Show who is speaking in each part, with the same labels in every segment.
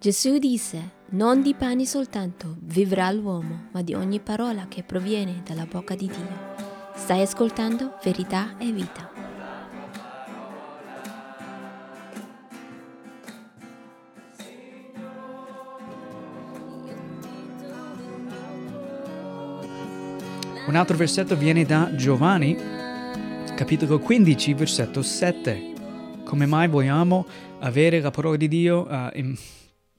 Speaker 1: Gesù disse, non di pani soltanto vivrà l'uomo, ma di ogni parola che proviene dalla bocca di Dio. Stai ascoltando verità e vita.
Speaker 2: Un altro versetto viene da Giovanni, capitolo 15, versetto 7. Come mai vogliamo avere la parola di Dio uh, in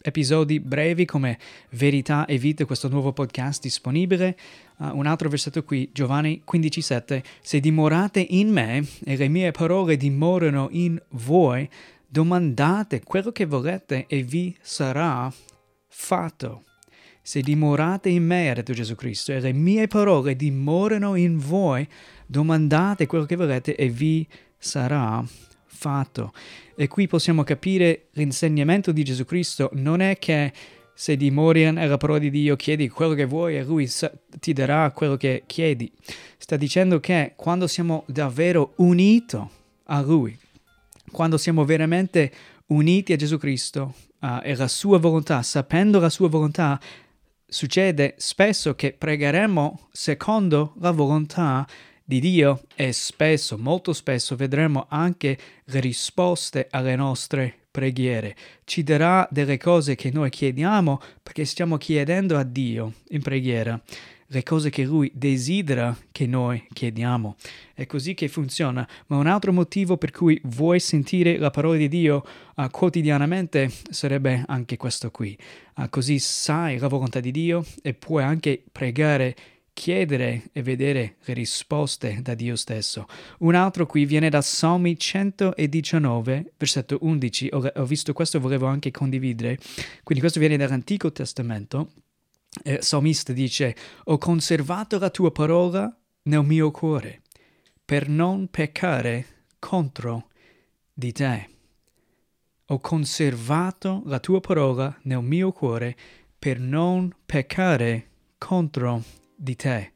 Speaker 2: episodi brevi come Verità e Vita, questo nuovo podcast disponibile? Uh, un altro versetto qui, Giovanni 15, 7. Se dimorate in me e le mie parole dimorano in voi, domandate quello che volete e vi sarà fatto. Se dimorate in me, ha detto Gesù Cristo, e le mie parole dimorano in voi, domandate quello che volete e vi sarà fatto. E qui possiamo capire l'insegnamento di Gesù Cristo non è che se dimori nella parola di Dio chiedi quello che vuoi e lui ti darà quello che chiedi. Sta dicendo che quando siamo davvero uniti a lui, quando siamo veramente uniti a Gesù Cristo uh, e la sua volontà, sapendo la sua volontà, succede spesso che pregheremo secondo la volontà di Dio e spesso, molto spesso, vedremo anche le risposte alle nostre preghiere. Ci darà delle cose che noi chiediamo perché stiamo chiedendo a Dio in preghiera le cose che Lui desidera che noi chiediamo. È così che funziona. Ma un altro motivo per cui vuoi sentire la parola di Dio uh, quotidianamente sarebbe anche questo qui. Uh, così sai la volontà di Dio e puoi anche pregare chiedere e vedere risposte da Dio stesso. Un altro qui viene da Salmi 119, versetto 11. Ho, ho visto questo volevo anche condividere. Quindi questo viene dall'Antico Testamento eh, salmista dice, ho conservato la tua parola nel mio cuore per non peccare contro di te. Ho conservato la tua parola nel mio cuore per non peccare contro di te. Il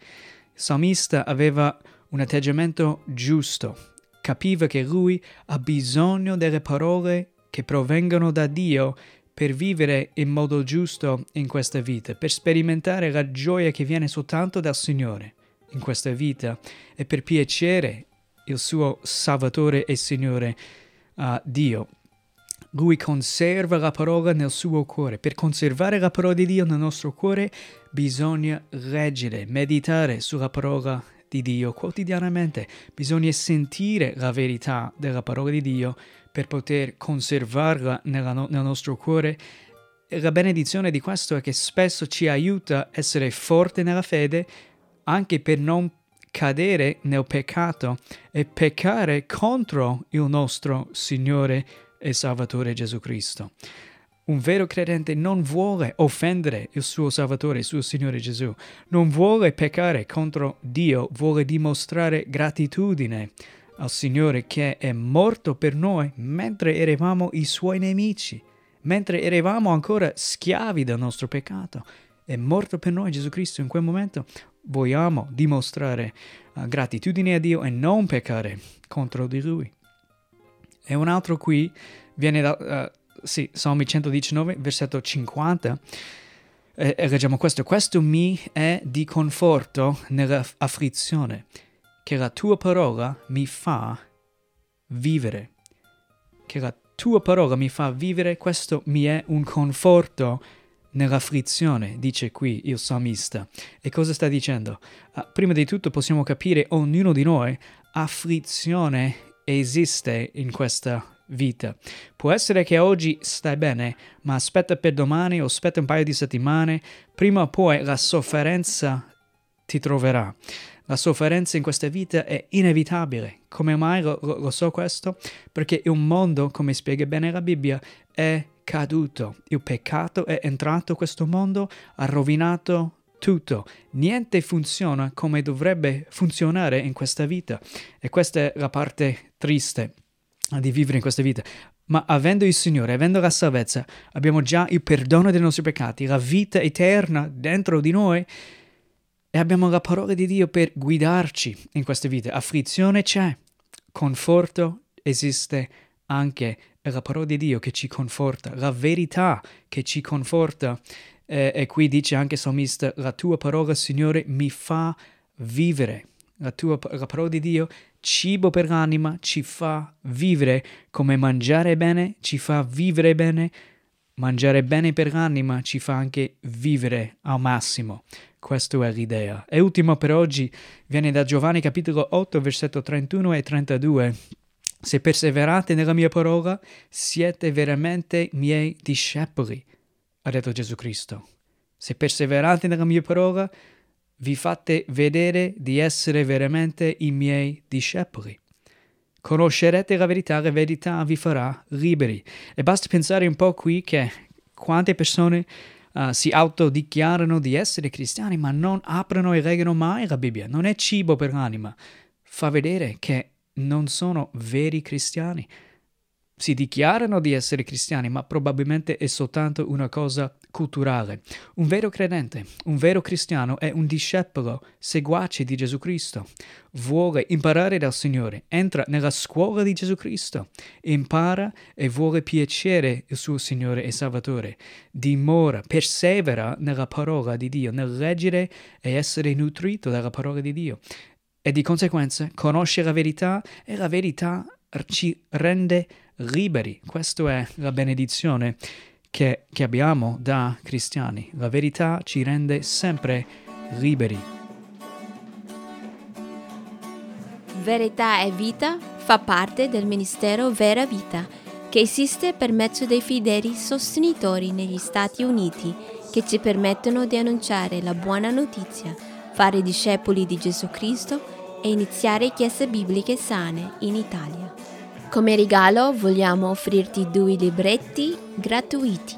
Speaker 2: salmista aveva un atteggiamento giusto, capiva che lui ha bisogno delle parole che provengono da Dio per vivere in modo giusto in questa vita, per sperimentare la gioia che viene soltanto dal Signore in questa vita e per piacere il suo Salvatore e Signore uh, Dio. Lui conserva la parola nel suo cuore. Per conservare la parola di Dio nel nostro cuore bisogna leggere, meditare sulla parola di Dio quotidianamente. Bisogna sentire la verità della parola di Dio per poter conservarla no- nel nostro cuore. E la benedizione di questo è che spesso ci aiuta a essere forte nella fede anche per non cadere nel peccato e peccare contro il nostro Signore e Salvatore Gesù Cristo. Un vero credente non vuole offendere il suo Salvatore, il suo Signore Gesù, non vuole peccare contro Dio, vuole dimostrare gratitudine al Signore che è morto per noi mentre eravamo i suoi nemici, mentre eravamo ancora schiavi del nostro peccato. È morto per noi Gesù Cristo in quel momento. Vogliamo dimostrare uh, gratitudine a Dio e non peccare contro di Lui. E un altro qui viene da uh, sì, Salmi 119, versetto 50. E, e leggiamo questo. Questo mi è di conforto nell'afflizione che la tua parola mi fa vivere. Che la tua parola mi fa vivere, questo mi è un conforto nell'afflizione, dice qui il salmista. E cosa sta dicendo? Uh, prima di tutto possiamo capire, ognuno di noi, afflizione esiste in questa vita. Può essere che oggi stai bene, ma aspetta per domani o aspetta un paio di settimane, prima o poi la sofferenza ti troverà. La sofferenza in questa vita è inevitabile. Come mai lo, lo, lo so questo? Perché il mondo, come spiega bene la Bibbia, è caduto. Il peccato è entrato in questo mondo, ha rovinato tutto. Niente funziona come dovrebbe funzionare in questa vita. E questa è la parte triste di vivere in questa vita. Ma avendo il Signore, avendo la salvezza, abbiamo già il perdono dei nostri peccati, la vita eterna dentro di noi e abbiamo la parola di Dio per guidarci in queste vite. Afflizione c'è, conforto esiste anche è la parola di Dio che ci conforta, la verità che ci conforta. Eh, e qui dice anche il salmista, la tua parola, Signore, mi fa vivere. La, tua, la parola di Dio, cibo per l'anima, ci fa vivere come mangiare bene, ci fa vivere bene, mangiare bene per l'anima ci fa anche vivere al massimo. Questa è l'idea. E ultimo per oggi viene da Giovanni capitolo 8, versetto 31 e 32. Se perseverate nella mia parola, siete veramente miei discepoli, ha detto Gesù Cristo. Se perseverate nella mia parola, vi fate vedere di essere veramente i miei discepoli. Conoscerete la verità, la verità vi farà liberi. E basta pensare un po' qui che quante persone uh, si autodichiarano di essere cristiani ma non aprono e leggono mai la Bibbia. Non è cibo per l'anima. Fa vedere che non sono veri cristiani. Si dichiarano di essere cristiani, ma probabilmente è soltanto una cosa culturale. Un vero credente, un vero cristiano è un discepolo, seguace di Gesù Cristo. Vuole imparare dal Signore, entra nella scuola di Gesù Cristo, impara e vuole piacere il suo Signore e Salvatore. Dimora, persevera nella parola di Dio, nel leggere e essere nutrito dalla parola di Dio e di conseguenza conosce la verità e la verità ci rende liberi. Questa è la benedizione che, che abbiamo da cristiani. La verità ci rende sempre liberi.
Speaker 1: Verità e vita fa parte del ministero Vera Vita, che esiste per mezzo dei fedeli sostenitori negli Stati Uniti che ci permettono di annunciare la buona notizia, fare discepoli di Gesù Cristo e iniziare chiese bibliche sane in Italia. Come regalo vogliamo offrirti due libretti gratuiti.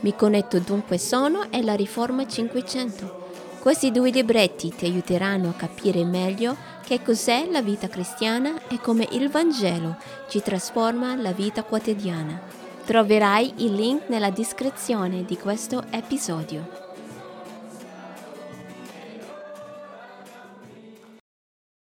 Speaker 1: Mi connetto dunque sono e la Riforma 500. Questi due libretti ti aiuteranno a capire meglio che cos'è la vita cristiana e come il Vangelo ci trasforma la vita quotidiana. Troverai il link nella descrizione di questo episodio.